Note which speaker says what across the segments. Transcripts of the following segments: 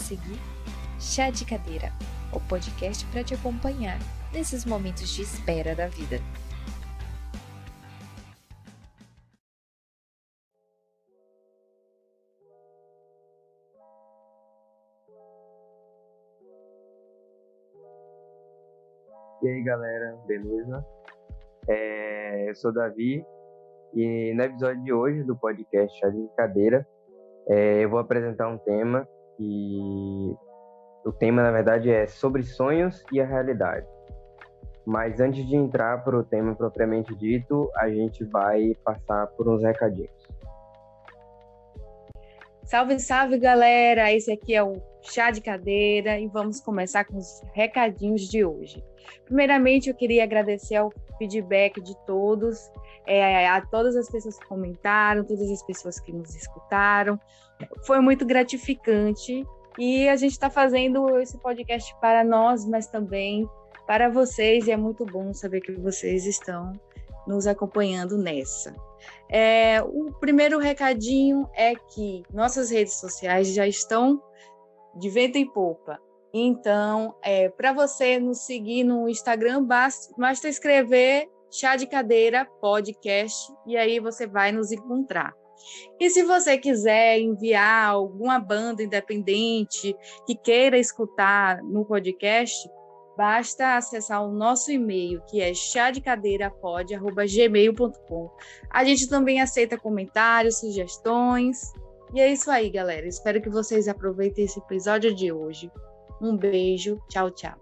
Speaker 1: seguir Chá de Cadeira, o podcast para te acompanhar nesses momentos de espera da vida.
Speaker 2: E aí galera, beleza? É, eu sou Davi e no episódio de hoje do podcast Chá de Cadeira é, eu vou apresentar um tema que o tema na verdade é sobre sonhos e a realidade. Mas antes de entrar para o tema propriamente dito, a gente vai passar por uns recadinhos.
Speaker 3: Salve, salve, galera! Esse aqui é o Chá de Cadeira e vamos começar com os recadinhos de hoje. Primeiramente, eu queria agradecer ao feedback de todos, é, a todas as pessoas que comentaram, todas as pessoas que nos escutaram. Foi muito gratificante e a gente está fazendo esse podcast para nós, mas também para vocês, e é muito bom saber que vocês estão nos acompanhando nessa. É, o primeiro recadinho é que nossas redes sociais já estão de vento em popa. Então, é, para você nos seguir no Instagram, basta, basta escrever Chá de Cadeira Podcast e aí você vai nos encontrar. E se você quiser enviar alguma banda independente que queira escutar no podcast, basta acessar o nosso e-mail, que é chadecadeirapod.gmail.com. A gente também aceita comentários, sugestões. E é isso aí, galera. Espero que vocês aproveitem esse episódio de hoje. Um beijo, tchau, tchau.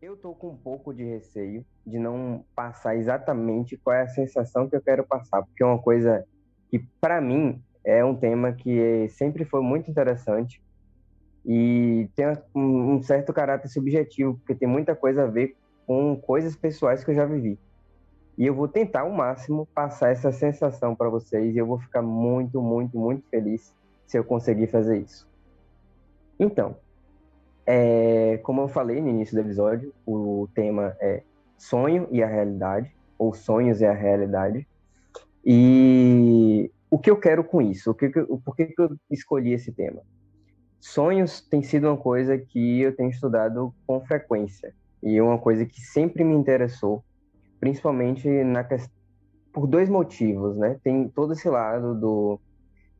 Speaker 2: Eu tô com um pouco de receio de não passar exatamente qual é a sensação que eu quero passar, porque é uma coisa que, para mim, é um tema que sempre foi muito interessante e tem um certo caráter subjetivo, porque tem muita coisa a ver com coisas pessoais que eu já vivi. E eu vou tentar ao máximo passar essa sensação para vocês e eu vou ficar muito, muito, muito feliz se eu conseguir fazer isso. Então, é, como eu falei no início do episódio, o tema é sonho e a realidade, ou sonhos e a realidade. E o que eu quero com isso? O que, por que, que eu escolhi esse tema? Sonhos tem sido uma coisa que eu tenho estudado com frequência e uma coisa que sempre me interessou principalmente na por dois motivos, né? Tem todo esse lado do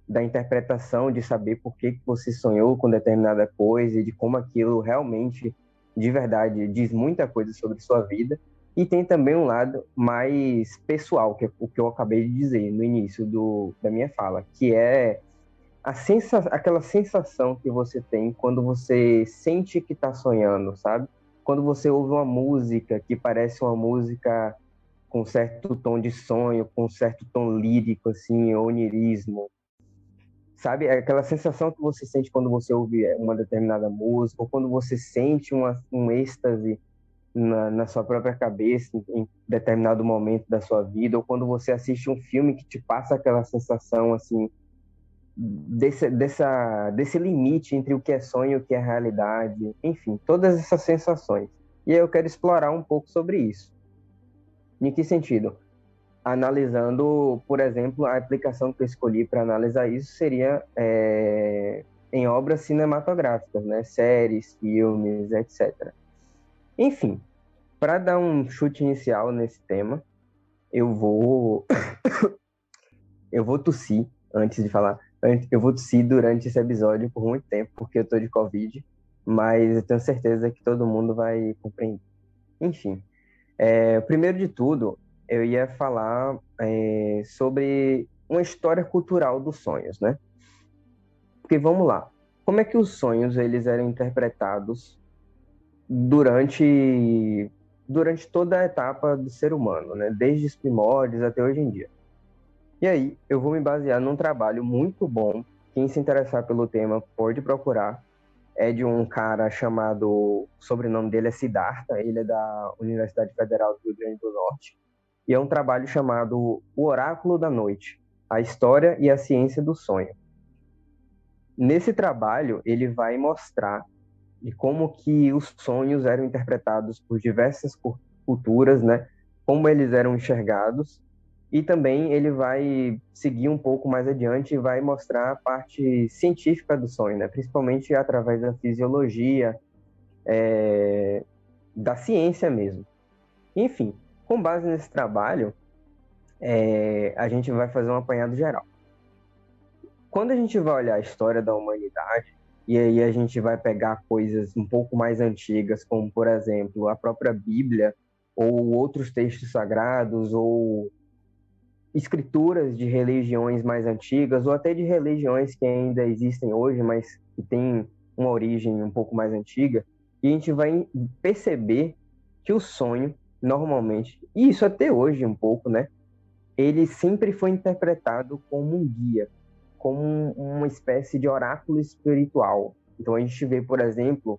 Speaker 2: da interpretação de saber por que você sonhou com determinada coisa e de como aquilo realmente de verdade diz muita coisa sobre sua vida e tem também um lado mais pessoal que é o que eu acabei de dizer no início do, da minha fala que é a sensa aquela sensação que você tem quando você sente que está sonhando sabe quando você ouve uma música que parece uma música com certo tom de sonho, com certo tom lírico, assim, onirismo, sabe? É aquela sensação que você sente quando você ouve uma determinada música, ou quando você sente uma, um êxtase na, na, sua própria cabeça em determinado momento da sua vida, ou quando você assiste um filme que te passa aquela sensação, assim, desse, dessa, desse limite entre o que é sonho e o que é realidade, enfim, todas essas sensações. E eu quero explorar um pouco sobre isso. Em que sentido? Analisando, por exemplo, a aplicação que eu escolhi para analisar isso seria é, em obras cinematográficas, né? séries, filmes, etc. Enfim, para dar um chute inicial nesse tema, eu vou eu vou tossir antes de falar eu vou tossir durante esse episódio por muito tempo, porque eu tô de Covid, mas eu tenho certeza que todo mundo vai compreender. Enfim, é, primeiro de tudo, eu ia falar é, sobre uma história cultural dos sonhos, né? Porque vamos lá, como é que os sonhos eles eram interpretados durante durante toda a etapa do ser humano, né? Desde os primórdios até hoje em dia. E aí, eu vou me basear num trabalho muito bom. Quem se interessar pelo tema pode procurar. É de um cara chamado. O sobrenome dele é Siddhartha, ele é da Universidade Federal do Rio Grande do Norte. E é um trabalho chamado O Oráculo da Noite A História e a Ciência do Sonho. Nesse trabalho, ele vai mostrar de como que os sonhos eram interpretados por diversas culturas, né? Como eles eram enxergados e também ele vai seguir um pouco mais adiante e vai mostrar a parte científica do sonho, né? principalmente através da fisiologia, é, da ciência mesmo. Enfim, com base nesse trabalho, é, a gente vai fazer um apanhado geral. Quando a gente vai olhar a história da humanidade, e aí a gente vai pegar coisas um pouco mais antigas, como, por exemplo, a própria Bíblia, ou outros textos sagrados, ou escrituras de religiões mais antigas, ou até de religiões que ainda existem hoje, mas que têm uma origem um pouco mais antiga, e a gente vai perceber que o sonho, normalmente, e isso até hoje um pouco, né? Ele sempre foi interpretado como um guia, como uma espécie de oráculo espiritual. Então a gente vê, por exemplo,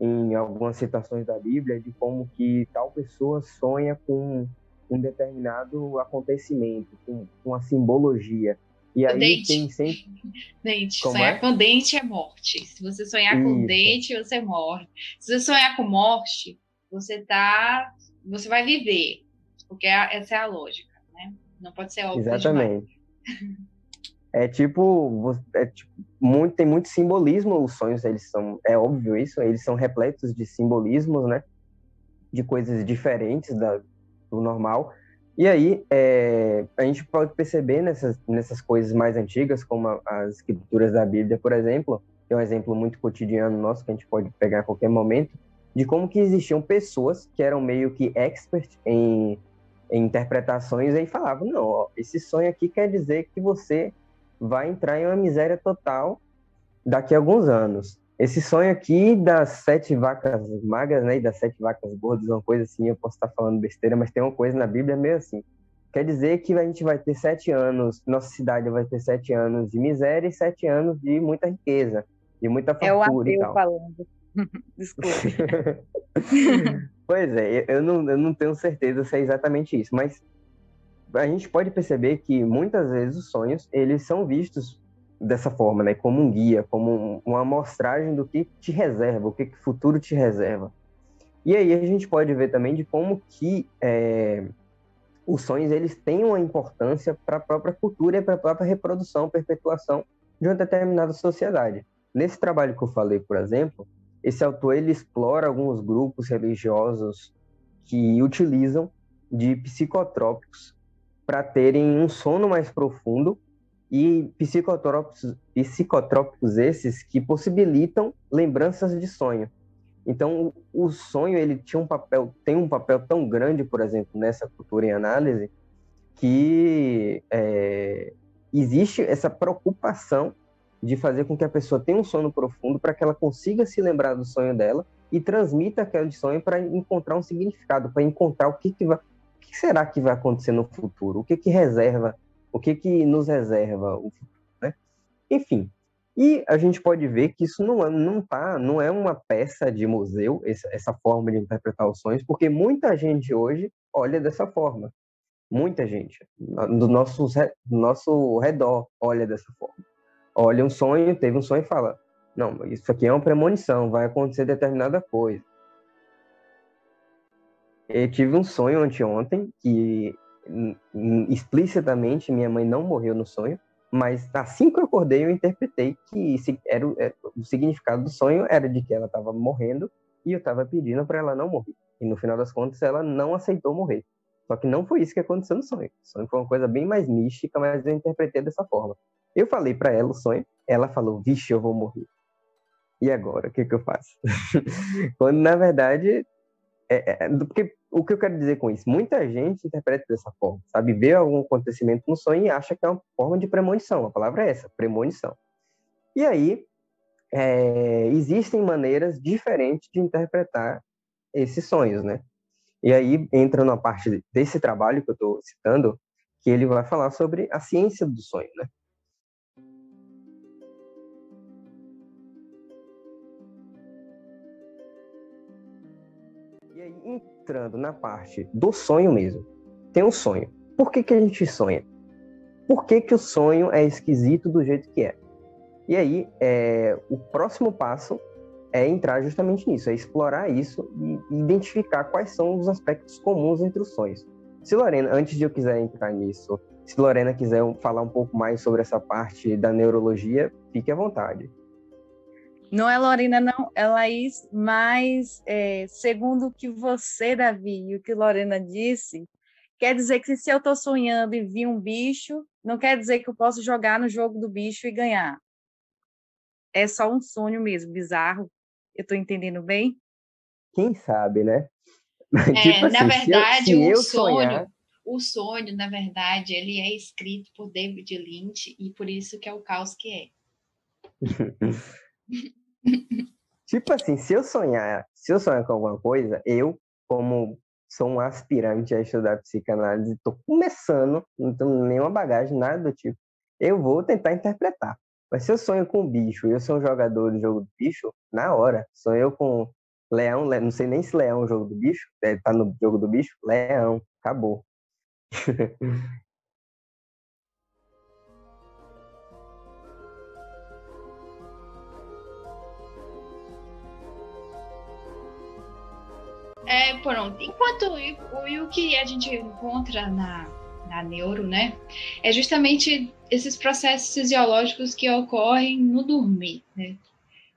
Speaker 2: em algumas citações da Bíblia, de como que tal pessoa sonha com um determinado acontecimento, com, com a simbologia. E aí
Speaker 1: dente.
Speaker 2: tem sempre.
Speaker 1: Dente. Como sonhar é? com dente é morte. Se você sonhar Isso. com dente, você morre. Se você sonhar com morte, você tá. Você vai viver. Porque é essa é a lógica, né? Não pode ser óbvio.
Speaker 2: Exatamente. É tipo, é tipo muito, tem muito simbolismo os sonhos, eles são, é óbvio isso, eles são repletos de simbolismos, né? De coisas diferentes da, do normal. E aí, é, a gente pode perceber nessas, nessas coisas mais antigas, como as escrituras da Bíblia, por exemplo, é um exemplo muito cotidiano nosso que a gente pode pegar a qualquer momento, de como que existiam pessoas que eram meio que expert em, em interpretações e falavam, não, ó, esse sonho aqui quer dizer que você vai entrar em uma miséria total daqui a alguns anos. Esse sonho aqui das sete vacas magras, né, e das sete vacas gordas, uma coisa assim, eu posso estar falando besteira, mas tem uma coisa na Bíblia meio assim. Quer dizer que a gente vai ter sete anos, nossa cidade vai ter sete anos de miséria e sete anos de muita riqueza, de muita fartura
Speaker 3: é o
Speaker 2: e tal.
Speaker 3: falando. Desculpe.
Speaker 2: pois é, eu não, eu não tenho certeza se é exatamente isso, mas a gente pode perceber que muitas vezes os sonhos eles são vistos dessa forma, né, como um guia, como uma amostragem do que te reserva, o que, o futuro te reserva. E aí a gente pode ver também de como que é, os sonhos eles têm uma importância para a própria cultura e para a própria reprodução, perpetuação de uma determinada sociedade. Nesse trabalho que eu falei, por exemplo, esse autor ele explora alguns grupos religiosos que utilizam de psicotrópicos para terem um sono mais profundo e psicotrópicos, psicotrópicos esses que possibilitam lembranças de sonho. Então, o sonho ele tinha um papel, tem um papel tão grande, por exemplo, nessa cultura em análise, que é, existe essa preocupação de fazer com que a pessoa tenha um sono profundo para que ela consiga se lembrar do sonho dela e transmita aquele sonho para encontrar um significado, para encontrar o que, que vai, que será que vai acontecer no futuro? O que que reserva? O que que nos reserva o futuro, né? Enfim, e a gente pode ver que isso não é, não tá, não é uma peça de museu, essa, forma de interpretar os sonhos, porque muita gente hoje olha dessa forma. Muita gente do nosso, do nosso redor olha dessa forma. Olha um sonho, teve um sonho e fala: Não, isso aqui é uma premonição, vai acontecer determinada coisa. Eu tive um sonho anteontem que explicitamente minha mãe não morreu no sonho, mas assim que eu acordei eu interpretei que era, é, o significado do sonho era de que ela estava morrendo e eu estava pedindo para ela não morrer. E no final das contas ela não aceitou morrer. Só que não foi isso que aconteceu no sonho. O sonho foi uma coisa bem mais mística, mas eu interpretei dessa forma. Eu falei para ela o sonho, ela falou: "Vixe, eu vou morrer". E agora, o que que eu faço? Quando na verdade é, é, porque o que eu quero dizer com isso? Muita gente interpreta dessa forma, sabe? Vê algum acontecimento no sonho e acha que é uma forma de premonição. A palavra é essa, premonição. E aí, é, existem maneiras diferentes de interpretar esses sonhos, né? E aí entra na parte desse trabalho que eu estou citando, que ele vai falar sobre a ciência do sonho, né? Entrando na parte do sonho mesmo, tem um sonho. Por que, que a gente sonha? Por que, que o sonho é esquisito do jeito que é? E aí, é, o próximo passo é entrar justamente nisso, é explorar isso e identificar quais são os aspectos comuns entre os sonhos. Se Lorena, antes de eu quiser entrar nisso, se Lorena quiser falar um pouco mais sobre essa parte da neurologia, fique à vontade.
Speaker 3: Não é Lorena, não, é Laís, mas é, segundo o que você, Davi, e o que Lorena disse, quer dizer que se eu estou sonhando e vi um bicho, não quer dizer que eu posso jogar no jogo do bicho e ganhar. É só um sonho mesmo, bizarro. Eu estou entendendo bem?
Speaker 2: Quem sabe, né?
Speaker 1: É, tipo assim, na verdade, se eu, se o sonho, sonhar... o sonho, na verdade, ele é escrito por David Lynch e por isso que é o caos que é.
Speaker 2: tipo assim, se eu sonhar, se eu sonhar com alguma coisa, eu, como sou um aspirante a estudar psicanálise, estou começando, não tenho nenhuma bagagem, nada do tipo, eu vou tentar interpretar. Mas se eu sonho com bicho e eu sou um jogador do jogo do bicho, na hora, sonho com leão, le... não sei nem se leão é um jogo do bicho, estar tá no jogo do bicho, leão, acabou.
Speaker 1: É, pronto. Enquanto o, o que a gente encontra na, na neuro, né, é justamente esses processos fisiológicos que ocorrem no dormir, né?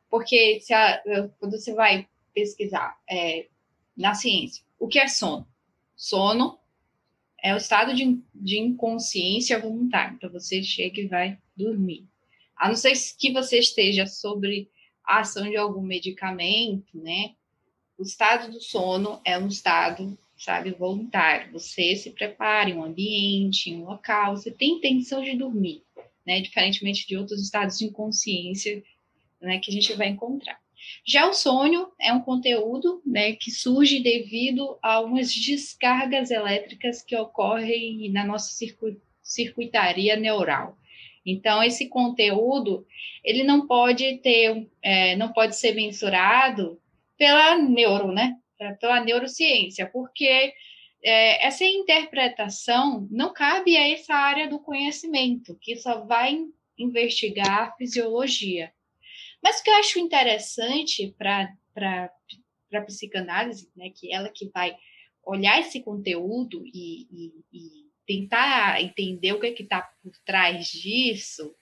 Speaker 1: Porque se a, quando você vai pesquisar é, na ciência, o que é sono? Sono é o estado de, de inconsciência voluntária. Então, você chega e vai dormir. A não ser que você esteja sobre a ação de algum medicamento, né? O estado do sono é um estado, sabe, voluntário. Você se prepara em um ambiente, em um local, você tem intenção de dormir, né? Diferentemente de outros estados de inconsciência, né, que a gente vai encontrar. Já o sonho é um conteúdo né, que surge devido a algumas descargas elétricas que ocorrem na nossa circuitaria neural. Então, esse conteúdo ele não pode ter, é, não pode ser mensurado pela neuro, né? Pela neurociência, porque é, essa interpretação não cabe a essa área do conhecimento, que só vai investigar fisiologia. Mas o que eu acho interessante para a psicanálise, né, que ela que vai olhar esse conteúdo e, e, e tentar entender o que é está por trás disso,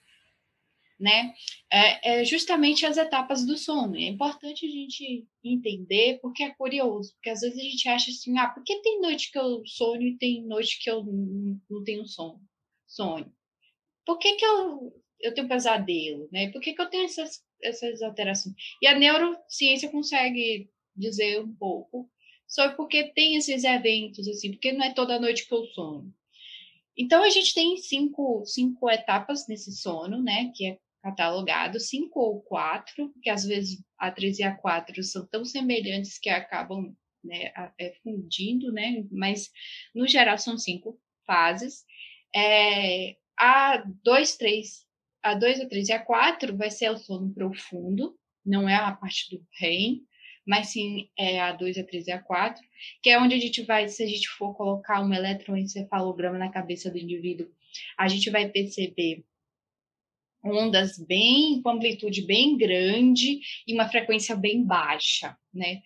Speaker 1: né? É, é, justamente as etapas do sono. É importante a gente entender, porque é curioso, porque às vezes a gente acha assim, ah, por que tem noite que eu sonho e tem noite que eu não, tenho sono? Sonho. Por que, que eu, eu tenho pesadelo, né? Por que, que eu tenho essas, essas alterações? E a neurociência consegue dizer um pouco sobre porque tem esses eventos, assim, porque não é toda noite que eu sono. Então, a gente tem cinco, cinco etapas nesse sono, né? Que é catalogado, cinco ou quatro, que às vezes a 3 e a 4 são tão semelhantes que acabam né, é, fundindo, né? Mas no geral são cinco fases. É, a 2, 3, a 2, a 3 e a 4 vai ser o sono profundo, não é a parte do REM, mas sim é a 2, a 3 e a 4, que é onde a gente vai, se a gente for colocar um eletroencefalograma na cabeça do indivíduo, a gente vai perceber ondas bem com amplitude bem grande e uma frequência bem baixa, né?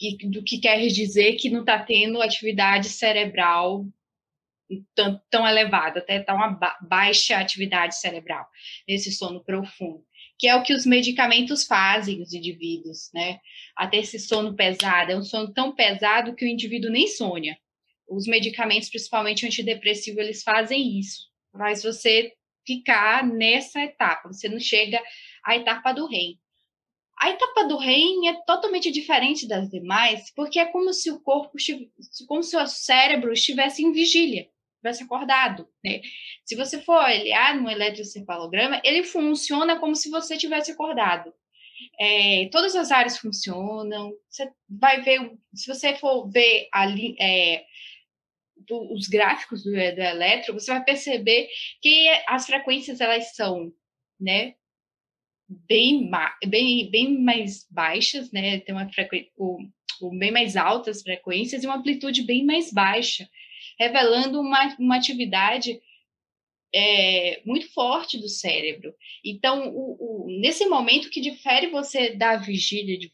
Speaker 1: E, do que quer dizer que não está tendo atividade cerebral tão, tão elevada, até tá uma ba baixa atividade cerebral nesse sono profundo, que é o que os medicamentos fazem os indivíduos, né? Até esse sono pesado, é um sono tão pesado que o indivíduo nem sonha. Os medicamentos, principalmente antidepressivo, eles fazem isso. Mas você ficar nessa etapa, você não chega à etapa do REM. A etapa do REM é totalmente diferente das demais, porque é como se o corpo, como se o cérebro estivesse em vigília, estivesse acordado. Né? Se você for olhar no eletrocefalograma, ele funciona como se você tivesse acordado. É, todas as áreas funcionam. Você vai ver, se você for ver ali, é, do, os gráficos do, do eletro, você vai perceber que as frequências elas são, né, bem, bem, bem mais baixas, né, tem uma frequência, bem mais altas frequências e uma amplitude bem mais baixa, revelando uma, uma atividade é, muito forte do cérebro. Então, o, o, nesse momento que difere você da vigília de,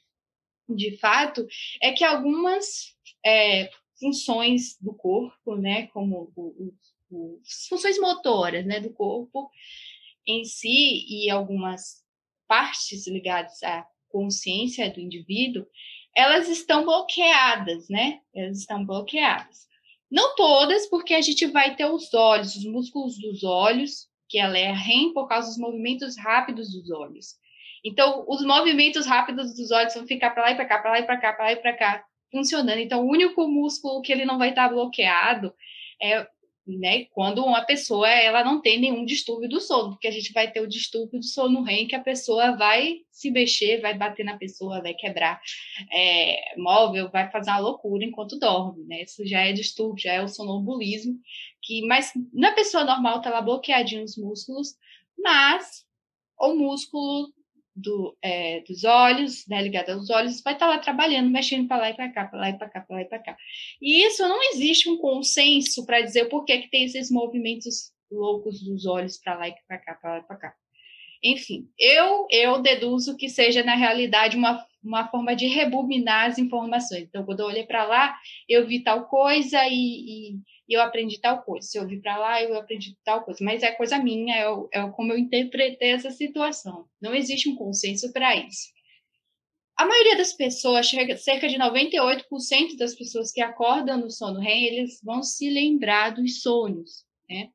Speaker 1: de fato, é que algumas é, funções do corpo, né, como as funções motoras, né, do corpo em si e algumas partes ligadas à consciência do indivíduo, elas estão bloqueadas, né? Elas estão bloqueadas. Não todas, porque a gente vai ter os olhos, os músculos dos olhos, que ela é REM por causa dos movimentos rápidos dos olhos. Então, os movimentos rápidos dos olhos vão ficar para lá e para cá, para lá e para cá, para lá e para cá, funcionando. Então, o único músculo que ele não vai estar bloqueado é né, quando uma pessoa ela não tem nenhum distúrbio do sono, porque a gente vai ter o distúrbio do sono REM, que a pessoa vai se mexer, vai bater na pessoa, vai quebrar é, móvel, vai fazer uma loucura enquanto dorme, né? Isso já é distúrbio, já é o sonambulismo, que, mas na pessoa normal tá lá bloqueadinho os músculos, mas o músculo do, é, dos olhos, né, ligada aos olhos, vai estar tá lá trabalhando, mexendo para lá e para cá, para lá e para cá, para lá e para cá. E isso não existe um consenso para dizer por que, que tem esses movimentos loucos dos olhos para lá e para cá, para lá e para cá. Enfim, eu eu deduzo que seja na realidade uma, uma forma de rebobinar as informações. Então, quando eu olhei para lá, eu vi tal coisa e, e eu aprendi tal coisa. Se eu vi para lá, eu aprendi tal coisa. Mas é coisa minha, é, é como eu interpretei essa situação. Não existe um consenso para isso. A maioria das pessoas, cerca de 98% das pessoas que acordam no sono REM, eles vão se lembrar dos sonhos, né?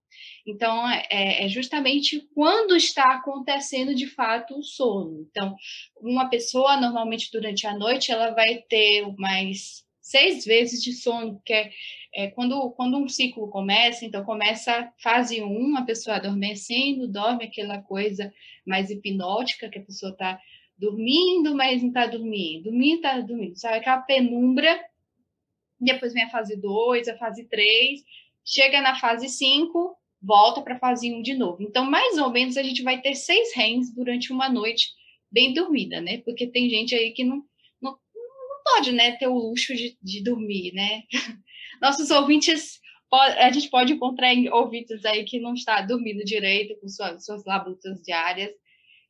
Speaker 1: Então, é, é, justamente quando está acontecendo de fato o sono. Então, uma pessoa, normalmente durante a noite, ela vai ter mais seis vezes de sono, que é é, quando, quando um ciclo começa, então começa fase 1, a pessoa adormecendo, dorme aquela coisa mais hipnótica, que a pessoa está dormindo, mas não está dormindo, dormindo, está dormindo, sabe? Aquela penumbra. Depois vem a fase 2, a fase 3, chega na fase 5, volta para fase 1 de novo. Então, mais ou menos, a gente vai ter seis REMs durante uma noite bem dormida, né? Porque tem gente aí que não, não, não pode, né, ter o luxo de, de dormir, né? nossos ouvintes, a gente pode encontrar ouvintes aí que não está dormindo direito com suas, suas labutas diárias.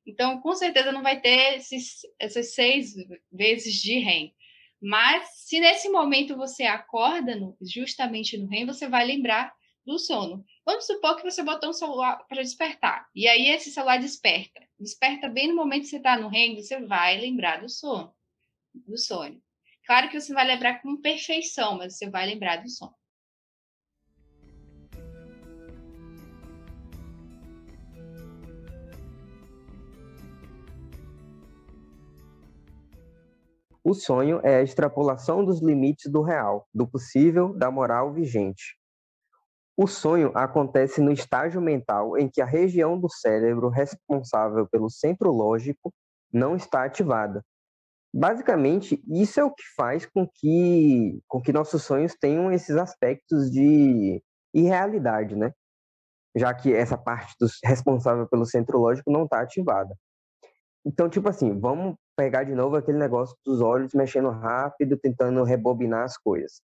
Speaker 1: Então, com certeza não vai ter esses, essas seis vezes de REM. Mas, se nesse momento você acorda no, justamente no REM, você vai lembrar do sono. Vamos supor que você botou um celular para despertar. E aí esse celular desperta. Desperta bem no momento que você está no REM, você vai lembrar do sono. Do sono. Claro que você vai lembrar com perfeição, mas você vai lembrar do som.
Speaker 2: O sonho é a extrapolação dos limites do real, do possível, da moral vigente. O sonho acontece no estágio mental em que a região do cérebro responsável pelo centro lógico não está ativada, Basicamente, isso é o que faz com que, com que nossos sonhos tenham esses aspectos de irrealidade, né? Já que essa parte do responsável pelo centro lógico não está ativada. Então, tipo assim, vamos pegar de novo aquele negócio dos olhos mexendo rápido, tentando rebobinar as coisas.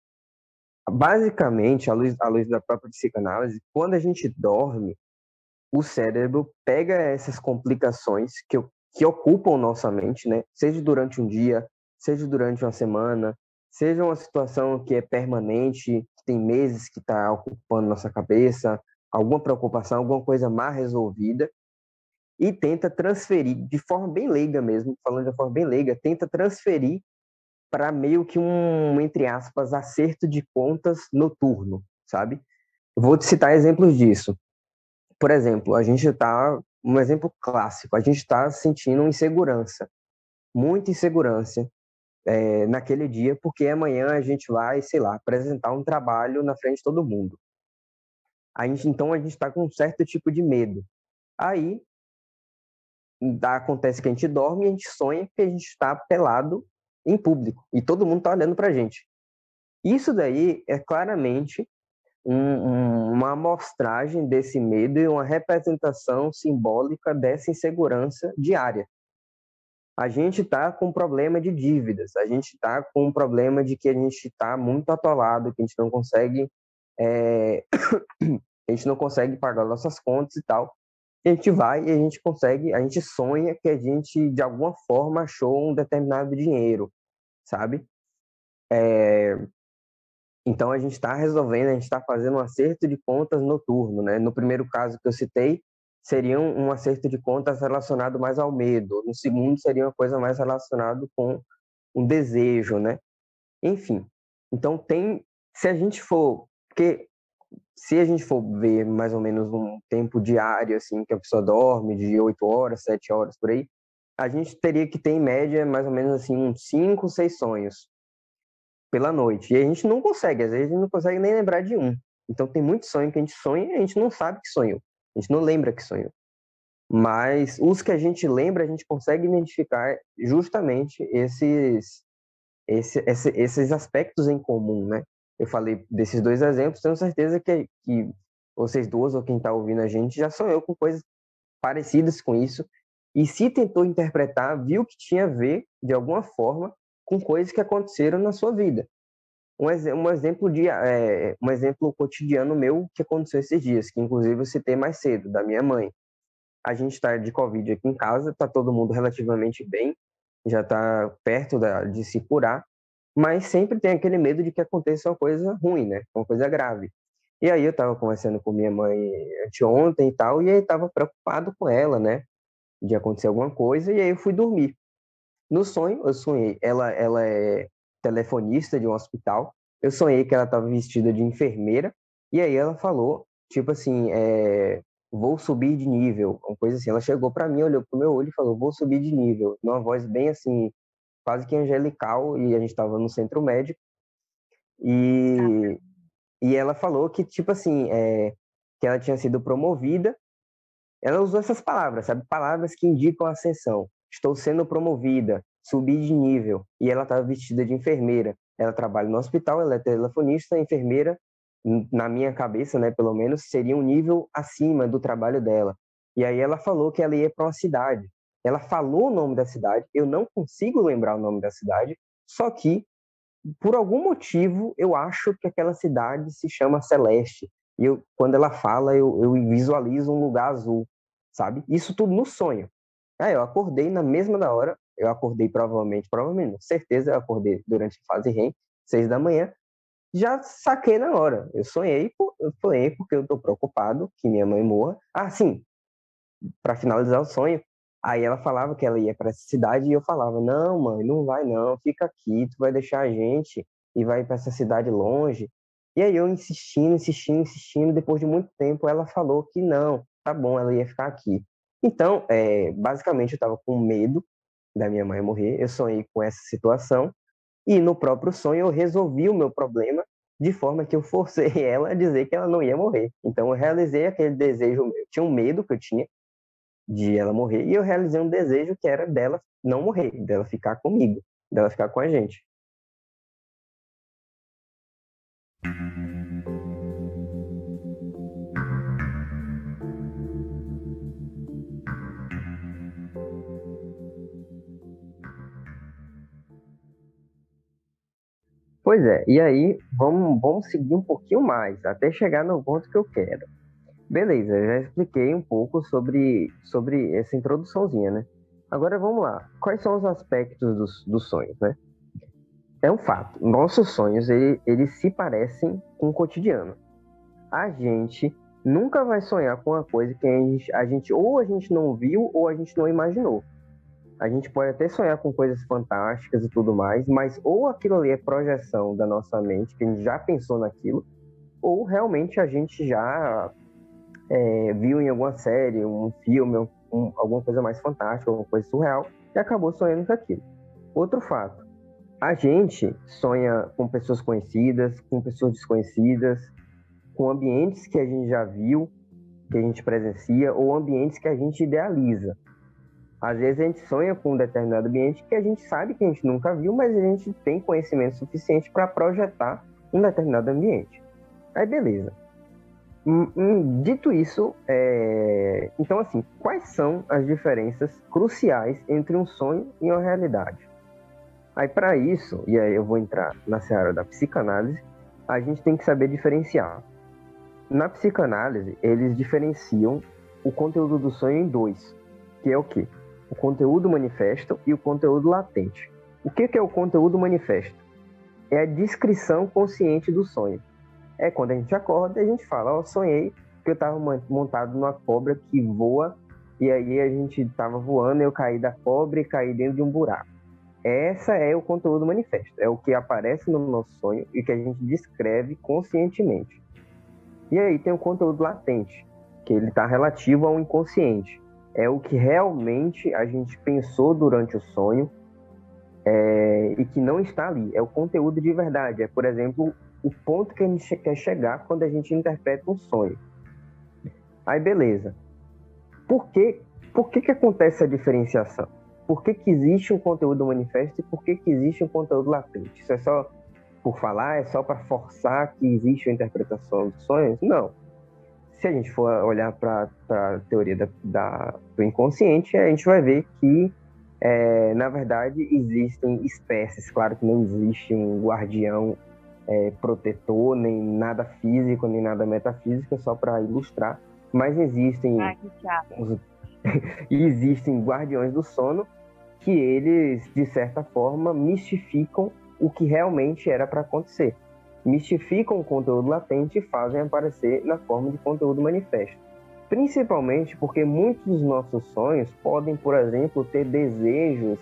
Speaker 2: Basicamente, à luz, à luz da própria psicanálise, quando a gente dorme, o cérebro pega essas complicações que que ocupam nossa mente, né? Seja durante um dia, seja durante uma semana, seja uma situação que é permanente, que tem meses que está ocupando nossa cabeça, alguma preocupação, alguma coisa mal resolvida, e tenta transferir de forma bem leiga mesmo, falando de forma bem leiga, tenta transferir para meio que um, entre aspas, acerto de contas noturno, sabe? Vou te citar exemplos disso. Por exemplo, a gente está um exemplo clássico, a gente está sentindo insegurança, muita insegurança é, naquele dia, porque amanhã a gente vai, sei lá, apresentar um trabalho na frente de todo mundo. A gente, então a gente está com um certo tipo de medo. Aí acontece que a gente dorme e a gente sonha que a gente está pelado em público e todo mundo está olhando para a gente. Isso daí é claramente um, um, uma amostragem desse medo e uma representação simbólica dessa insegurança diária. A gente está com um problema de dívidas, a gente está com um problema de que a gente está muito atolado, que a gente não consegue é... a gente não consegue pagar nossas contas e tal. A gente vai e a gente consegue, a gente sonha que a gente de alguma forma achou um determinado dinheiro, sabe? É, Então a gente está resolvendo, a gente está fazendo um acerto de contas noturno, né? No primeiro caso que eu citei, seria um acerto de contas relacionado mais ao medo. No segundo, seria uma coisa mais relacionada com um desejo, né? Enfim, então tem, se a gente for, porque se a gente for ver mais ou menos um tempo diário, assim, que a pessoa dorme de 8 horas, 7 horas por aí, a gente teria que ter em média mais ou menos assim uns 5, 6 sonhos pela noite. E a gente não consegue, às vezes a gente não consegue nem lembrar de um. Então tem muito sonho que a gente sonha e a gente não sabe que sonhou. A gente não lembra que sonhou. Mas os que a gente lembra, a gente consegue identificar justamente esses, esse, esse, esses aspectos em comum, né? Eu falei desses dois exemplos, tenho certeza que, que vocês duas ou quem está ouvindo a gente já sonhou com coisas parecidas com isso e se tentou interpretar, viu que tinha a ver, de alguma forma, com coisas que aconteceram na sua vida. Um, um exemplo de é, um exemplo cotidiano meu que aconteceu esses dias, que inclusive eu citei mais cedo, da minha mãe. A gente está de Covid aqui em casa, está todo mundo relativamente bem, já está perto da, de se curar, mas sempre tem aquele medo de que aconteça uma coisa ruim, né? Uma coisa grave. E aí eu estava conversando com minha mãe anteontem e tal, e aí estava preocupado com ela, né? De acontecer alguma coisa, e aí eu fui dormir. No sonho, eu sonhei, ela, ela é telefonista de um hospital, eu sonhei que ela estava vestida de enfermeira, e aí ela falou, tipo assim, é, vou subir de nível, uma coisa assim. Ela chegou para mim, olhou pro meu olho e falou, vou subir de nível, numa voz bem assim, quase que angelical, e a gente estava no centro médico. E, e ela falou que, tipo assim, é, que ela tinha sido promovida. Ela usou essas palavras, sabe? Palavras que indicam ascensão. Estou sendo promovida, subi de nível. E ela estava vestida de enfermeira. Ela trabalha no hospital, ela é telefonista, enfermeira. Na minha cabeça, né, pelo menos, seria um nível acima do trabalho dela. E aí ela falou que ela ia para uma cidade. Ela falou o nome da cidade, eu não consigo lembrar o nome da cidade, só que, por algum motivo, eu acho que aquela cidade se chama Celeste. E eu, quando ela fala, eu, eu visualizo um lugar azul, sabe? Isso tudo no sonho. Aí eu acordei na mesma da hora, eu acordei provavelmente, provavelmente, certeza, eu acordei durante a fase REM, seis da manhã, já saquei na hora. Eu sonhei, eu sonhei porque eu tô preocupado que minha mãe morra. Ah, sim, para finalizar o sonho, Aí ela falava que ela ia para essa cidade e eu falava: "Não, mãe, não vai não, fica aqui, tu vai deixar a gente e vai para essa cidade longe". E aí eu insistindo, insistindo, insistindo, depois de muito tempo ela falou que não, tá bom, ela ia ficar aqui. Então, é, basicamente eu estava com medo da minha mãe morrer, eu sonhei com essa situação e no próprio sonho eu resolvi o meu problema de forma que eu forcei ela a dizer que ela não ia morrer. Então eu realizei aquele desejo meu. Tinha um medo que eu tinha de ela morrer, e eu realizei um desejo que era dela não morrer, dela ficar comigo, dela ficar com a gente. Pois é, e aí vamos, vamos seguir um pouquinho mais, até chegar no ponto que eu quero. Beleza, já expliquei um pouco sobre, sobre essa introduçãozinha, né? Agora vamos lá. Quais são os aspectos dos, dos sonhos, né? É um fato. Nossos sonhos, ele, eles se parecem com o cotidiano. A gente nunca vai sonhar com uma coisa que a gente, a gente ou a gente não viu ou a gente não imaginou. A gente pode até sonhar com coisas fantásticas e tudo mais, mas ou aquilo ali é projeção da nossa mente, que a gente já pensou naquilo, ou realmente a gente já é, viu em alguma série, um filme, um, alguma coisa mais fantástica, alguma coisa surreal, e acabou sonhando com aquilo. Outro fato, a gente sonha com pessoas conhecidas, com pessoas desconhecidas, com ambientes que a gente já viu, que a gente presencia, ou ambientes que a gente idealiza. Às vezes a gente sonha com um determinado ambiente que a gente sabe que a gente nunca viu, mas a gente tem conhecimento suficiente para projetar um determinado ambiente. Aí beleza. Dito isso, é... então assim, quais são as diferenças cruciais entre um sonho e uma realidade? Aí para isso, e aí eu vou entrar na seara da psicanálise, a gente tem que saber diferenciar. Na psicanálise, eles diferenciam o conteúdo do sonho em dois, que é o quê? O conteúdo manifesto e o conteúdo latente. O que é o conteúdo manifesto? é a descrição consciente do sonho. É quando a gente acorda e a gente fala, ó, oh, sonhei que eu estava montado numa cobra que voa e aí a gente estava voando, eu caí da cobra e caí dentro de um buraco. Essa é o conteúdo manifesto, é o que aparece no nosso sonho e que a gente descreve conscientemente. E aí tem o conteúdo latente, que ele está relativo ao inconsciente. É o que realmente a gente pensou durante o sonho é, e que não está ali. É o conteúdo de verdade. É, por exemplo, o ponto que a gente quer chegar quando a gente interpreta um sonho. Aí, beleza. Por que, por que, que acontece a diferenciação? Por que, que existe um conteúdo manifesto e por que, que existe um conteúdo latente? Isso é só por falar? É só para forçar que existe uma interpretação dos sonhos? Não. Se a gente for olhar para a teoria da, da, do inconsciente, a gente vai ver que é, na verdade, existem espécies. Claro que não existe um guardião é, protetor, nem nada físico, nem nada metafísico, só para ilustrar. Mas existem. Ah, os, existem guardiões do sono que eles, de certa forma, mistificam o que realmente era para acontecer. Mistificam o conteúdo latente e fazem aparecer na forma de conteúdo manifesto. Principalmente porque muitos dos nossos sonhos podem, por exemplo, ter desejos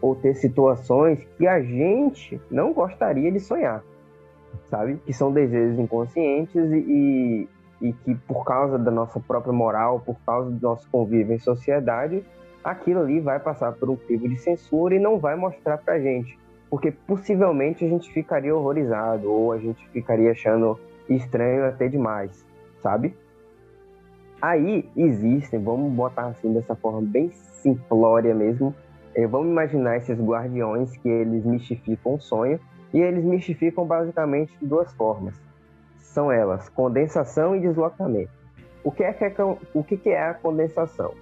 Speaker 2: ou ter situações que a gente não gostaria de sonhar, sabe? Que são desejos inconscientes e, e que, por causa da nossa própria moral, por causa do nosso convívio em sociedade, aquilo ali vai passar por um crivo de censura e não vai mostrar pra gente. Porque possivelmente a gente ficaria horrorizado ou a gente ficaria achando estranho até demais, sabe? Aí existem, vamos botar assim dessa forma bem simplória mesmo, é, vamos imaginar esses guardiões que eles mistificam o sonho e eles mistificam basicamente de duas formas. São elas condensação e deslocamento. O que é, que é, o que é a condensação?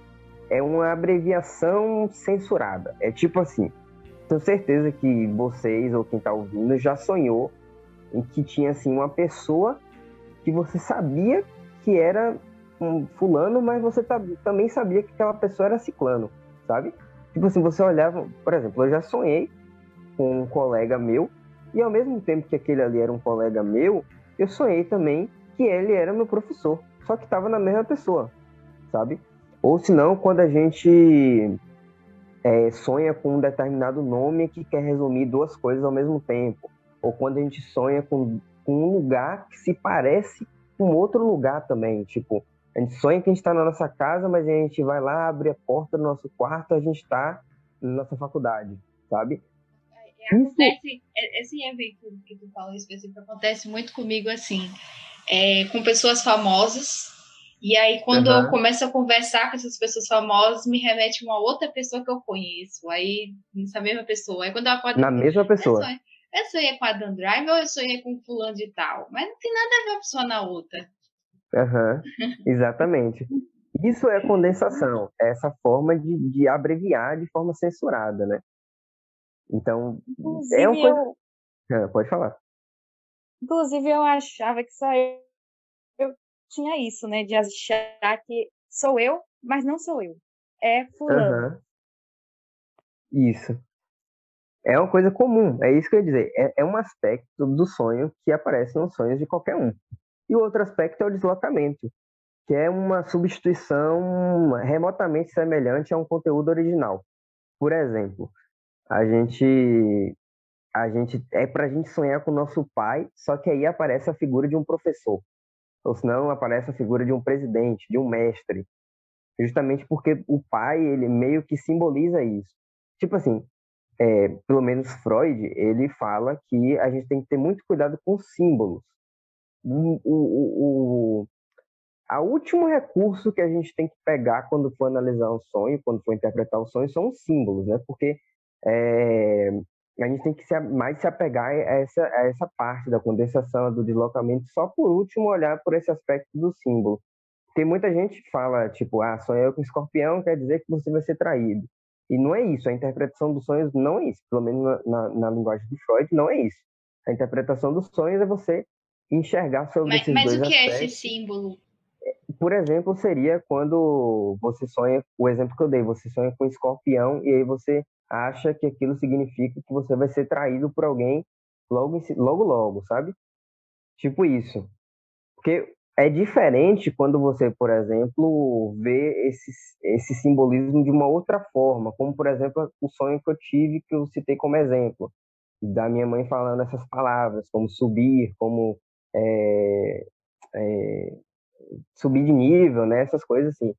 Speaker 2: É uma abreviação censurada. É tipo assim, tenho certeza que vocês ou quem está ouvindo já sonhou em que tinha assim uma pessoa que você sabia que era um fulano, mas você também sabia que aquela pessoa era ciclano, sabe? Tipo assim, você olhava, por exemplo, eu já sonhei com um colega meu, e ao mesmo tempo que aquele ali era um colega meu, eu sonhei também que ele era meu professor, só que estava na mesma pessoa, sabe? Ou se não, quando a gente é, sonha com um determinado nome que quer resumir duas coisas ao mesmo tempo, ou quando a gente sonha com, com um lugar que se parece com outro lugar também, tipo, a gente sonha que a gente está na nossa casa, mas a gente vai lá, abre a porta do nosso quarto, a gente está na nossa faculdade, sabe?
Speaker 1: É, acontece, é, esse evento que tu falou específico acontece muito comigo assim, é, com pessoas famosas. E aí, quando uhum. eu começo a conversar com essas pessoas famosas, me remete a uma outra pessoa que eu conheço. Aí, essa mesma pessoa. Aí, quando eu acordo.
Speaker 2: Na mesma pessoa.
Speaker 1: Eu sonhei, com a Dan Drive ou eu sonhei com fulano de tal. Mas não tem nada a ver uma pessoa na outra.
Speaker 2: Uhum, exatamente. Isso é condensação, é essa forma de, de abreviar de forma censurada, né? Então, Inclusive, é uma coisa... Eu... Ah, pode falar.
Speaker 3: Inclusive, eu achava que só eu, eu tinha isso, né? De achar que sou eu, mas não sou eu. É fulano. Uhum.
Speaker 2: Isso. É uma coisa comum, é isso que eu ia dizer. É, é um aspecto do sonho que aparece nos sonhos de qualquer um. E o outro aspecto é o deslocamento, que é uma substituição remotamente semelhante a um conteúdo original. Por exemplo, a gente a gente é para a gente sonhar com o nosso pai, só que aí aparece a figura de um professor, ou senão aparece a figura de um presidente, de um mestre, justamente porque o pai ele meio que simboliza isso. Tipo assim, é, pelo menos Freud ele fala que a gente tem que ter muito cuidado com símbolos, o, o, o a último recurso que a gente tem que pegar quando for analisar um sonho, quando for interpretar o um sonho, são os símbolos, né? Porque é, a gente tem que se, mais se apegar a essa, a essa parte da condensação, do deslocamento, só por último olhar por esse aspecto do símbolo. Tem muita gente que fala, tipo, ah, sonhei com escorpião quer dizer que você vai ser traído. E não é isso, a interpretação dos sonhos não é isso, pelo menos na, na, na linguagem do Freud, não é isso. A interpretação dos sonhos é você enxergar sobre
Speaker 1: mas,
Speaker 2: esses
Speaker 1: mas
Speaker 2: dois
Speaker 1: o que
Speaker 2: aspectos.
Speaker 1: é esse símbolo?
Speaker 2: Por exemplo, seria quando você sonha, o exemplo que eu dei, você sonha com um escorpião e aí você acha que aquilo significa que você vai ser traído por alguém logo, logo, logo, sabe? Tipo isso. Porque é diferente quando você, por exemplo, vê esse, esse simbolismo de uma outra forma, como, por exemplo, o sonho que eu tive, que eu citei como exemplo, da minha mãe falando essas palavras, como subir, como é, subir de nível, né? essas coisas assim,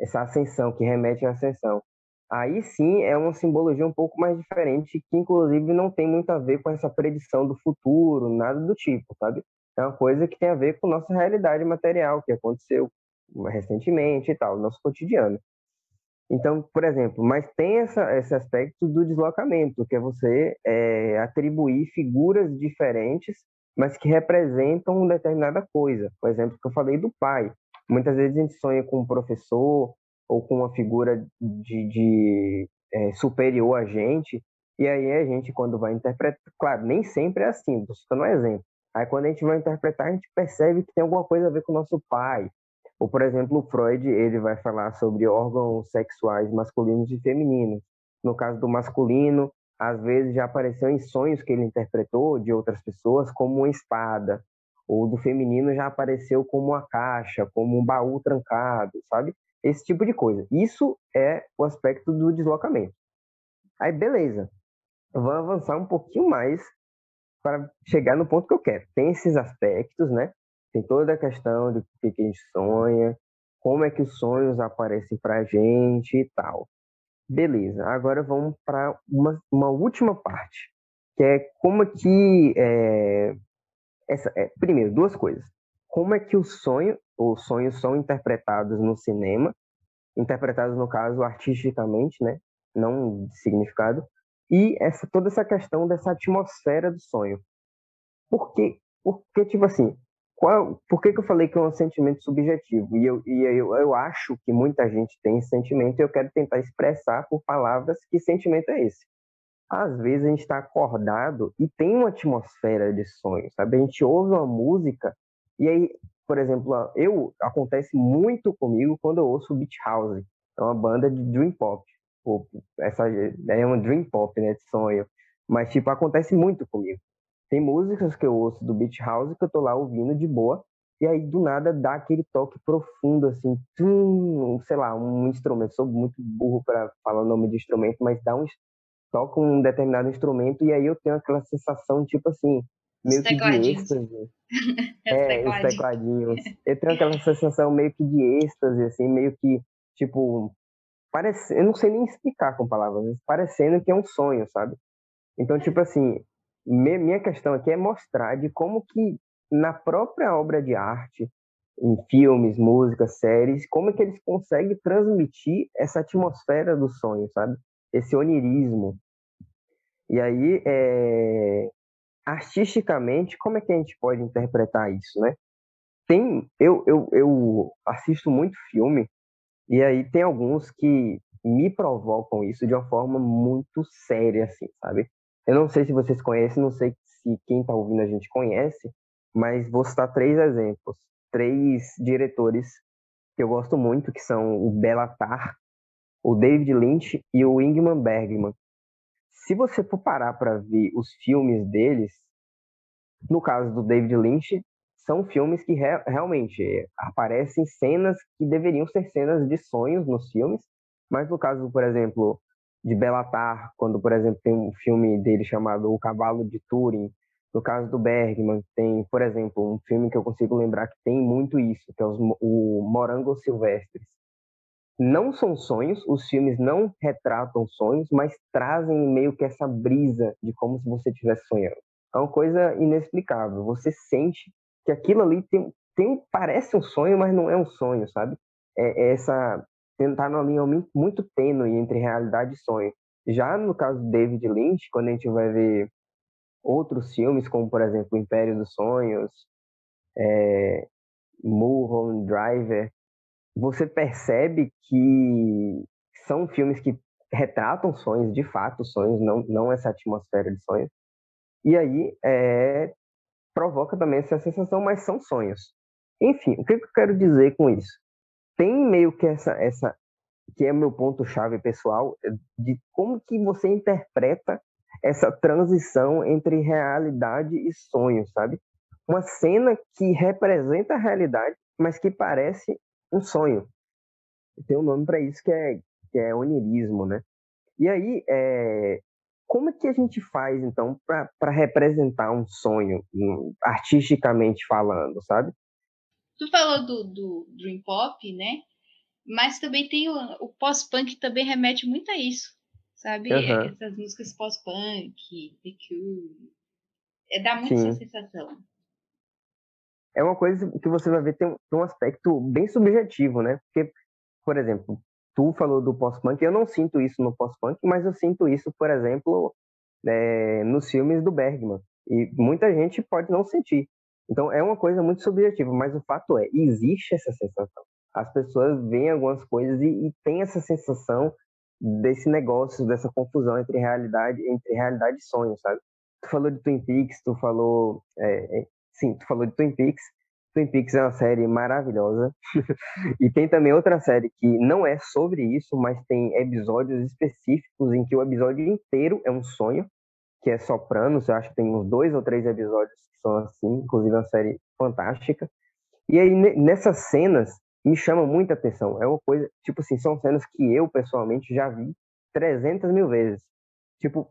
Speaker 2: essa ascensão, que remete à ascensão. Aí sim é uma simbologia um pouco mais diferente, que inclusive não tem muito a ver com essa predição do futuro, nada do tipo, sabe? É uma coisa que tem a ver com nossa realidade material, que aconteceu recentemente e tal, nosso cotidiano. Então, por exemplo, mas tem essa, esse aspecto do deslocamento, que é você é, atribuir figuras diferentes, mas que representam uma determinada coisa. Por exemplo, que eu falei do pai. Muitas vezes a gente sonha com um professor ou com uma figura de, de é, superior a gente, e aí a gente, quando vai interpretar, claro, nem sempre é assim, estou citando um exemplo. Aí quando a gente vai interpretar, a gente percebe que tem alguma coisa a ver com o nosso pai. Ou, por exemplo, o Freud, ele vai falar sobre órgãos sexuais masculinos e femininos. No caso do masculino, às vezes já apareceu em sonhos que ele interpretou de outras pessoas como uma espada. Ou do feminino já apareceu como uma caixa, como um baú trancado, sabe? esse tipo de coisa. Isso é o aspecto do deslocamento. Aí, beleza. Vamos avançar um pouquinho mais para chegar no ponto que eu quero. Tem esses aspectos, né? Tem toda a questão de o que a gente sonha, como é que os sonhos aparecem para a gente e tal. Beleza, agora vamos para uma, uma última parte, que é como é que... É, essa, é, primeiro, duas coisas como é que o sonho, os sonhos são interpretados no cinema, interpretados no caso artisticamente, né, não de significado, e essa toda essa questão dessa atmosfera do sonho. Por quê? Porque tipo assim, qual, por que, que eu falei que é um sentimento subjetivo? E, eu, e eu, eu acho que muita gente tem esse sentimento e eu quero tentar expressar por palavras que sentimento é esse. Às vezes a gente está acordado e tem uma atmosfera de sonho, sabe? A gente ouve uma música e aí, por exemplo, eu acontece muito comigo quando eu ouço Beach House. É uma banda de dream pop. Essa é uma dream pop, né, de sonho. Mas tipo acontece muito comigo. Tem músicas que eu ouço do Beach House que eu tô lá ouvindo de boa e aí do nada dá aquele toque profundo assim, tum, sei lá, um instrumento. Sou muito burro para falar o nome de instrumento, mas dá um toca um determinado instrumento e aí eu tenho aquela sensação tipo assim, meio que de êxtase. é, os tecladinhos. Eu tenho aquela sensação meio que de êxtase, assim, meio que, tipo, parece, eu não sei nem explicar com palavras, mas parecendo que é um sonho, sabe? Então, tipo assim, minha questão aqui é mostrar de como que na própria obra de arte, em filmes, músicas, séries, como é que eles conseguem transmitir essa atmosfera do sonho, sabe? Esse onirismo. E aí, é artisticamente, como é que a gente pode interpretar isso, né? Tem, eu, eu, eu assisto muito filme e aí tem alguns que me provocam isso de uma forma muito séria, assim, sabe? Eu não sei se vocês conhecem, não sei se quem está ouvindo a gente conhece, mas vou citar três exemplos, três diretores que eu gosto muito, que são o Belatar, o David Lynch e o Ingmar Bergman. Se você for parar para ver os filmes deles, no caso do David Lynch, são filmes que re realmente aparecem cenas que deveriam ser cenas de sonhos nos filmes, mas no caso, por exemplo, de Belatar, quando, por exemplo, tem um filme dele chamado O Cavalo de Turing, no caso do Bergman, tem, por exemplo, um filme que eu consigo lembrar que tem muito isso, que é os, o Morangos Silvestres não são sonhos, os filmes não retratam sonhos, mas trazem meio que essa brisa de como se você estivesse sonhando. É uma coisa inexplicável. Você sente que aquilo ali tem, tem parece um sonho, mas não é um sonho, sabe? É, é essa tentar numa linha muito tênue entre realidade e sonho. Já no caso do David Lynch, quando a gente vai ver outros filmes, como por exemplo O Império dos Sonhos, é, Mulholland Driver, você percebe que são filmes que retratam sonhos, de fato, sonhos, não, não essa atmosfera de sonhos. E aí é, provoca também essa sensação, mas são sonhos. Enfim, o que eu quero dizer com isso? Tem meio que essa, essa que é meu ponto-chave pessoal, de como que você interpreta essa transição entre realidade e sonho, sabe? Uma cena que representa a realidade, mas que parece um sonho. Tem um nome para isso que é, que é onirismo, né? E aí, é, como é que a gente faz, então, para representar um sonho, artisticamente falando, sabe?
Speaker 1: Tu falou do, do Dream Pop, né? Mas também tem o, o pós-punk também remete muito a isso, sabe? Uhum. Essas músicas pós-punk, The Cure. É, dá muito Sim. essa sensação.
Speaker 2: É uma coisa que você vai ver tem, um aspecto bem subjetivo, né? Porque, por exemplo, tu falou do pós-punk, eu não sinto isso no pós-punk, mas eu sinto isso, por exemplo, é, nos filmes do Bergman. E muita gente pode não sentir. Então é uma coisa muito subjetiva, mas o fato é, existe essa sensação. As pessoas veem algumas coisas e, e tem essa sensação desse negócio, dessa confusão entre realidade, entre realidade e sonho, sabe? Tu falou de Twin Peaks, tu falou, é, é, sim, tu falou de Twin Peaks, Twin Peaks é uma série maravilhosa. e tem também outra série que não é sobre isso, mas tem episódios específicos em que o episódio inteiro é um sonho, que é Sopranos. Eu acho que tem uns dois ou três episódios que são assim, inclusive é uma série fantástica. E aí, nessas cenas, me chama muita atenção. É uma coisa, tipo assim, são cenas que eu, pessoalmente, já vi 300 mil vezes. Tipo,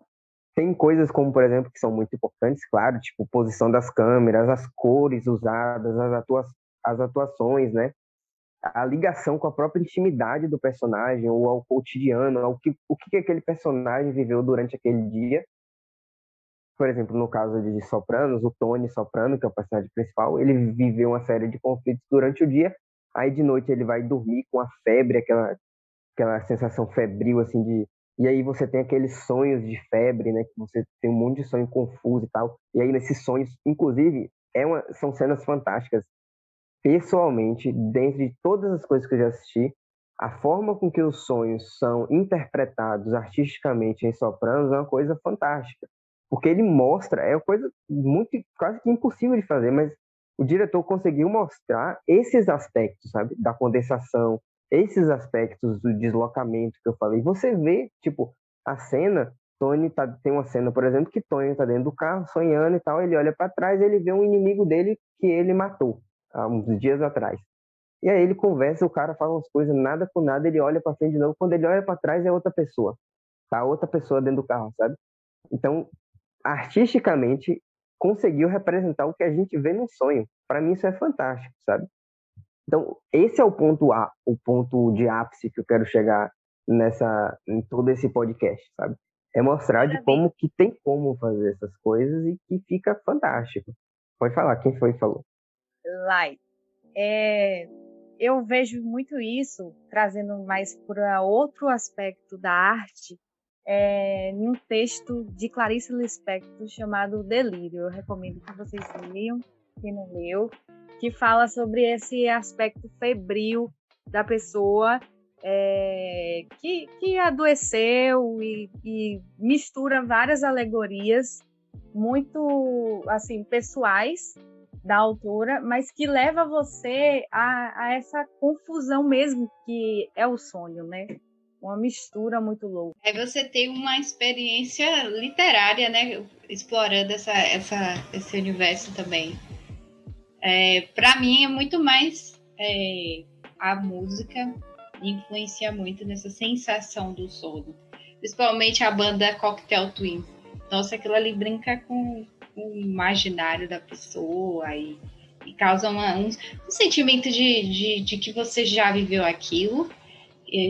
Speaker 2: tem coisas como, por exemplo, que são muito importantes, claro, tipo posição das câmeras, as cores usadas, as, atua as atuações, né? A ligação com a própria intimidade do personagem ou ao cotidiano, ao que, o que aquele personagem viveu durante aquele dia. Por exemplo, no caso de Sopranos, o Tony Soprano, que é o personagem principal, ele viveu uma série de conflitos durante o dia, aí de noite ele vai dormir com a febre, aquela, aquela sensação febril, assim, de e aí você tem aqueles sonhos de febre, né? Que você tem um monte de sonho confuso e tal. E aí nesses sonhos, inclusive, é uma, são cenas fantásticas. Pessoalmente, dentro de todas as coisas que eu já assisti, a forma com que os sonhos são interpretados artisticamente em Sopranos é uma coisa fantástica. Porque ele mostra, é uma coisa muito, quase que impossível de fazer, mas o diretor conseguiu mostrar esses aspectos, sabe? Da condensação, esses aspectos do deslocamento que eu falei, você vê, tipo, a cena, Tony tá, tem uma cena, por exemplo, que Tony tá dentro do carro, sonhando e tal, ele olha para trás, ele vê um inimigo dele que ele matou há uns dias atrás. E aí ele conversa, o cara fala umas coisas, nada com nada, ele olha para frente de novo, quando ele olha para trás é outra pessoa. Tá outra pessoa dentro do carro, sabe? Então, artisticamente conseguiu representar o que a gente vê no sonho. Para mim isso é fantástico, sabe? Então, esse é o ponto A, o ponto de ápice que eu quero chegar nessa em todo esse podcast, sabe? É mostrar de como que tem como fazer essas coisas e que fica fantástico. Pode falar, quem foi que falou?
Speaker 3: Light. É, eu vejo muito isso, trazendo mais para outro aspecto da arte, é, em um texto de Clarice Lispector chamado Delírio. Eu recomendo que vocês leiam, quem não leu que fala sobre esse aspecto febril da pessoa é, que, que adoeceu e, e, mistura várias alegorias muito assim pessoais da autora, mas que leva você a, a essa confusão mesmo que é o sonho, né? Uma mistura muito louca.
Speaker 1: Aí você tem uma experiência literária, né? Explorando essa, essa, esse universo também. É, para mim é muito mais é, a música influencia muito nessa sensação do sono. Principalmente a banda Cocktail Twins. Nossa, aquilo ali brinca com, o imaginário da pessoa e, e causa uma, um, um, sentimento de, de, de, que você já viveu aquilo,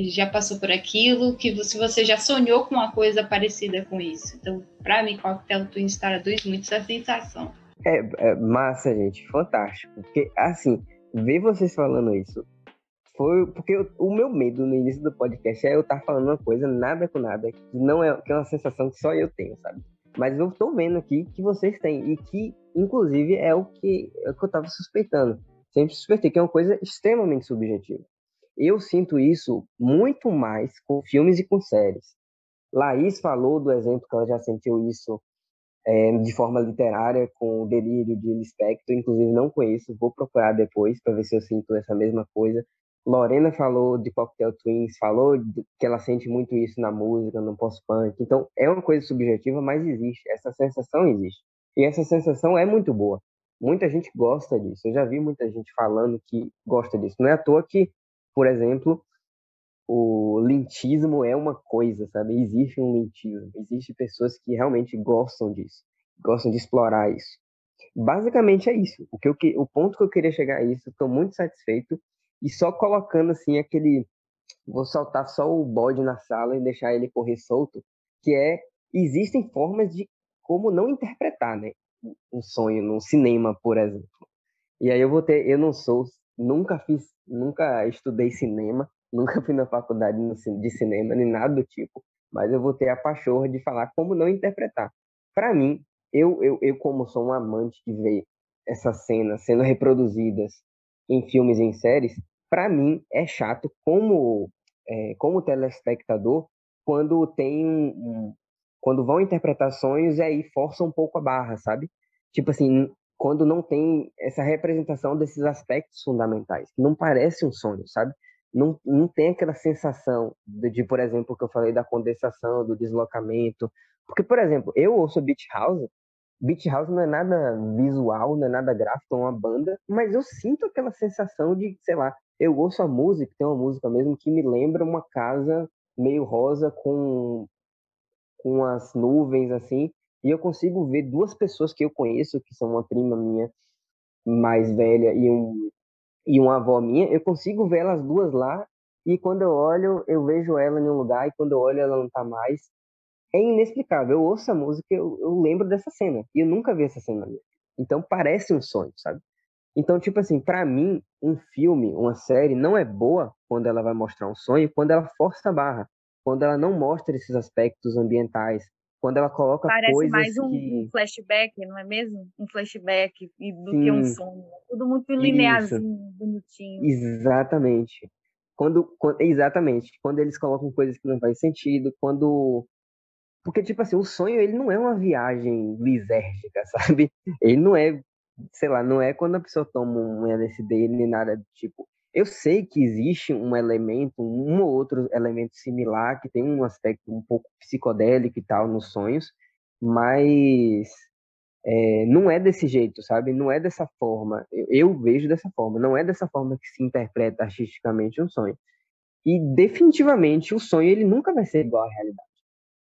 Speaker 1: já passou por aquilo, que você, você já sonhou com uma coisa parecida com isso. Então, para mim, Cocktail Twins traduz muito essa sensação.
Speaker 2: É, é, massa, gente, fantástico. Porque, assim, ver vocês falando isso foi porque eu, o meu medo no início do podcast é eu estar falando uma coisa nada com nada, que não é, que é uma sensação que só eu tenho, sabe? Mas eu tô vendo aqui que vocês têm e que, inclusive, é o que, é o que eu tava suspeitando. Sempre suspeitei que é uma coisa extremamente subjetiva. Eu sinto isso muito mais com filmes e com séries. Laís falou do exemplo que ela já sentiu isso é, de forma literária com o Delírio de Lispector, inclusive não conheço, vou procurar depois para ver se eu sinto essa mesma coisa. Lorena falou de Cocktail Twins, falou que ela sente muito isso na música, no post-punk. Então, é uma coisa subjetiva, mas existe. Essa sensação existe. E essa sensação é muito boa. Muita gente gosta disso. Eu já vi muita gente falando que gosta disso. Não é à toa que, por exemplo, o lintismo é uma coisa, sabe? Existe um lintismo. Existem pessoas que realmente gostam disso. Gostam de explorar isso. Basicamente é isso. O, que eu, o ponto que eu queria chegar a isso, estou muito satisfeito e só colocando assim aquele vou soltar só o bode na sala e deixar ele correr solto, que é existem formas de como não interpretar, né, um sonho no cinema, por exemplo. E aí eu vou ter, eu não sou, nunca fiz, nunca estudei cinema, nunca fui na faculdade de cinema nem nada do tipo, mas eu vou ter a pachorra de falar como não interpretar. Para mim, eu, eu, eu como sou um amante de ver essas cenas sendo reproduzidas em filmes e em séries, para mim é chato como é, como telespectador quando tem um, quando vão interpretar sonhos e aí força um pouco a barra, sabe? Tipo assim, quando não tem essa representação desses aspectos fundamentais, que não parece um sonho, sabe? Não, não tem aquela sensação de, de, por exemplo, que eu falei da condensação, do deslocamento. Porque, por exemplo, eu ouço Beach House Beat House não é nada visual, não é nada gráfico, é uma banda, mas eu sinto aquela sensação de, sei lá, eu ouço a música, tem uma música mesmo que me lembra uma casa meio rosa com com as nuvens assim, e eu consigo ver duas pessoas que eu conheço, que são uma prima minha mais velha e um e uma avó minha, eu consigo ver elas duas lá e quando eu olho, eu vejo ela em um lugar e quando eu olho ela não tá mais é inexplicável. Eu ouço a música, eu, eu lembro dessa cena. E eu nunca vi essa cena. Então parece um sonho, sabe? Então, tipo assim, para mim, um filme, uma série, não é boa quando ela vai mostrar um sonho, quando ela força a barra, quando ela não mostra esses aspectos ambientais, quando ela coloca
Speaker 3: Parece
Speaker 2: coisas
Speaker 3: mais um,
Speaker 2: que...
Speaker 3: flashback, não é mesmo? Um flashback do Sim. que um sonho. Tudo muito linearzinho, bonitinho.
Speaker 2: Exatamente. Quando, quando, exatamente. Quando eles colocam coisas que não fazem sentido, quando porque, tipo assim, o sonho, ele não é uma viagem lisérgica, sabe? Ele não é, sei lá, não é quando a pessoa toma um LSD nem nada do tipo. Eu sei que existe um elemento, um ou outro elemento similar, que tem um aspecto um pouco psicodélico e tal nos sonhos, mas é, não é desse jeito, sabe? Não é dessa forma. Eu, eu vejo dessa forma. Não é dessa forma que se interpreta artisticamente um sonho. E definitivamente o sonho ele nunca vai ser igual à realidade.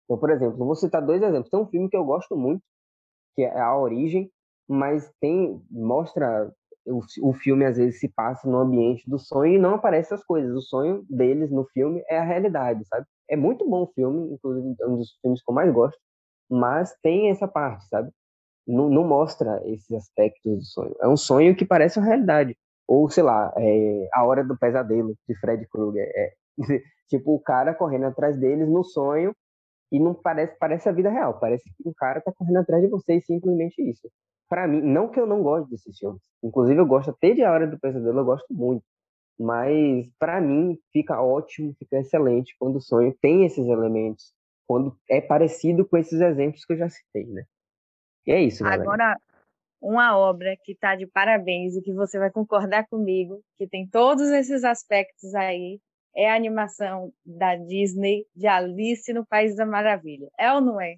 Speaker 2: Então, por exemplo, vou citar dois exemplos. Tem um filme que eu gosto muito, que é A Origem, mas tem mostra o, o filme às vezes se passa no ambiente do sonho e não aparecem as coisas. O sonho deles no filme é a realidade, sabe? É muito bom o filme, inclusive é um dos filmes que eu mais gosto, mas tem essa parte, sabe? Não, não mostra esses aspectos do sonho. É um sonho que parece uma realidade. Ou, sei lá, é A Hora do Pesadelo, de Fred Krueger. É, tipo, o cara correndo atrás deles no sonho e não parece parece a vida real, parece que um cara tá correndo atrás de você e simplesmente isso. Para mim, não que eu não goste desses filmes, inclusive eu gosto até de A Hora do Pesadelo, eu gosto muito, mas para mim fica ótimo, fica excelente quando o sonho tem esses elementos, quando é parecido com esses exemplos que eu já citei, né? E é isso, galera.
Speaker 3: Agora, uma obra que está de parabéns e que você vai concordar comigo, que tem todos esses aspectos aí, é a animação da Disney de Alice no País da Maravilha. É ou não é?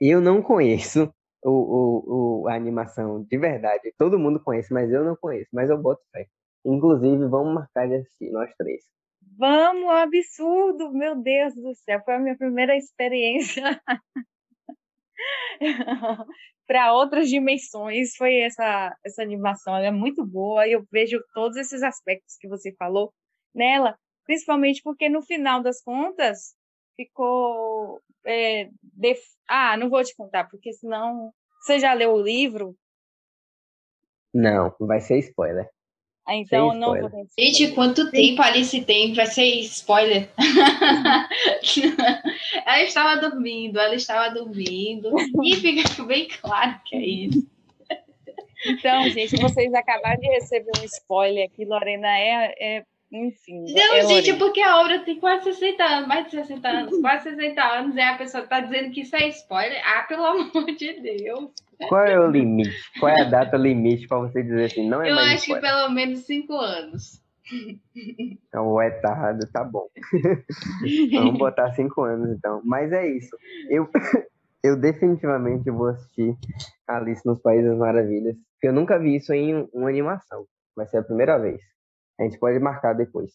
Speaker 2: Eu não conheço o, o, o, a animação de verdade. Todo mundo conhece, mas eu não conheço. Mas eu boto fé. Inclusive, vamos marcar de assistir, nós três.
Speaker 3: Vamos, absurdo! Meu Deus do céu, foi a minha primeira experiência para outras dimensões. Foi essa, essa animação, ela é muito boa. Eu vejo todos esses aspectos que você falou nela, principalmente porque no final das contas ficou. É, def... Ah, não vou te contar, porque senão. Você já leu o livro?
Speaker 2: Não, vai ser spoiler.
Speaker 3: Ah, então não vou
Speaker 1: Gente, quanto tempo Alice tem? Vai ser spoiler. ela estava dormindo, ela estava dormindo. E fica bem claro que é isso.
Speaker 3: Então, gente, vocês acabaram de receber um spoiler aqui. Lorena é, é enfim.
Speaker 1: Não, é gente, porque a obra tem quase 60 anos, mais de 60 anos, quase 60 anos, e a pessoa está dizendo que isso é spoiler. Ah, pelo amor de Deus.
Speaker 2: Qual é o limite? Qual é a data limite para você dizer assim? Não é
Speaker 1: Eu
Speaker 2: mais
Speaker 1: acho spoiler. que pelo menos 5 anos.
Speaker 2: Então, é tarde, tá bom. Vamos botar cinco anos, então. Mas é isso. Eu, eu definitivamente vou assistir Alice nos Países Maravilhas, porque eu nunca vi isso em uma animação. Vai ser a primeira vez. A gente pode marcar depois.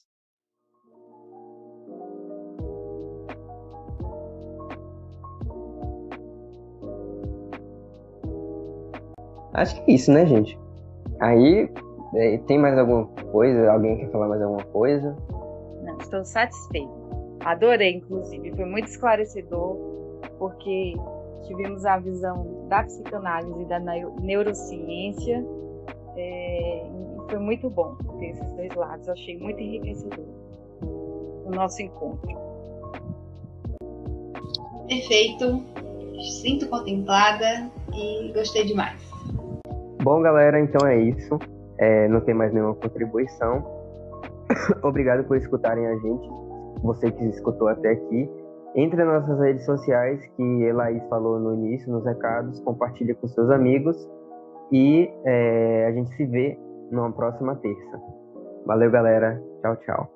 Speaker 2: Acho que é isso, né, gente? Aí, é, tem mais alguma coisa? Alguém quer falar mais alguma coisa?
Speaker 3: Não, estou satisfeito. Adorei, inclusive. Foi muito esclarecedor, porque tivemos a visão da psicanálise e da neurociência. É, foi muito bom ter esses dois lados. Achei muito enriquecedor o nosso encontro.
Speaker 1: Perfeito. Sinto contemplada e gostei demais.
Speaker 2: Bom, galera, então é isso. É, não tem mais nenhuma contribuição. Obrigado por escutarem a gente, você que escutou até aqui. Entre nas nossas redes sociais, que Elaís falou no início, nos recados, compartilha com seus amigos e é, a gente se vê numa próxima terça. Valeu, galera. Tchau, tchau.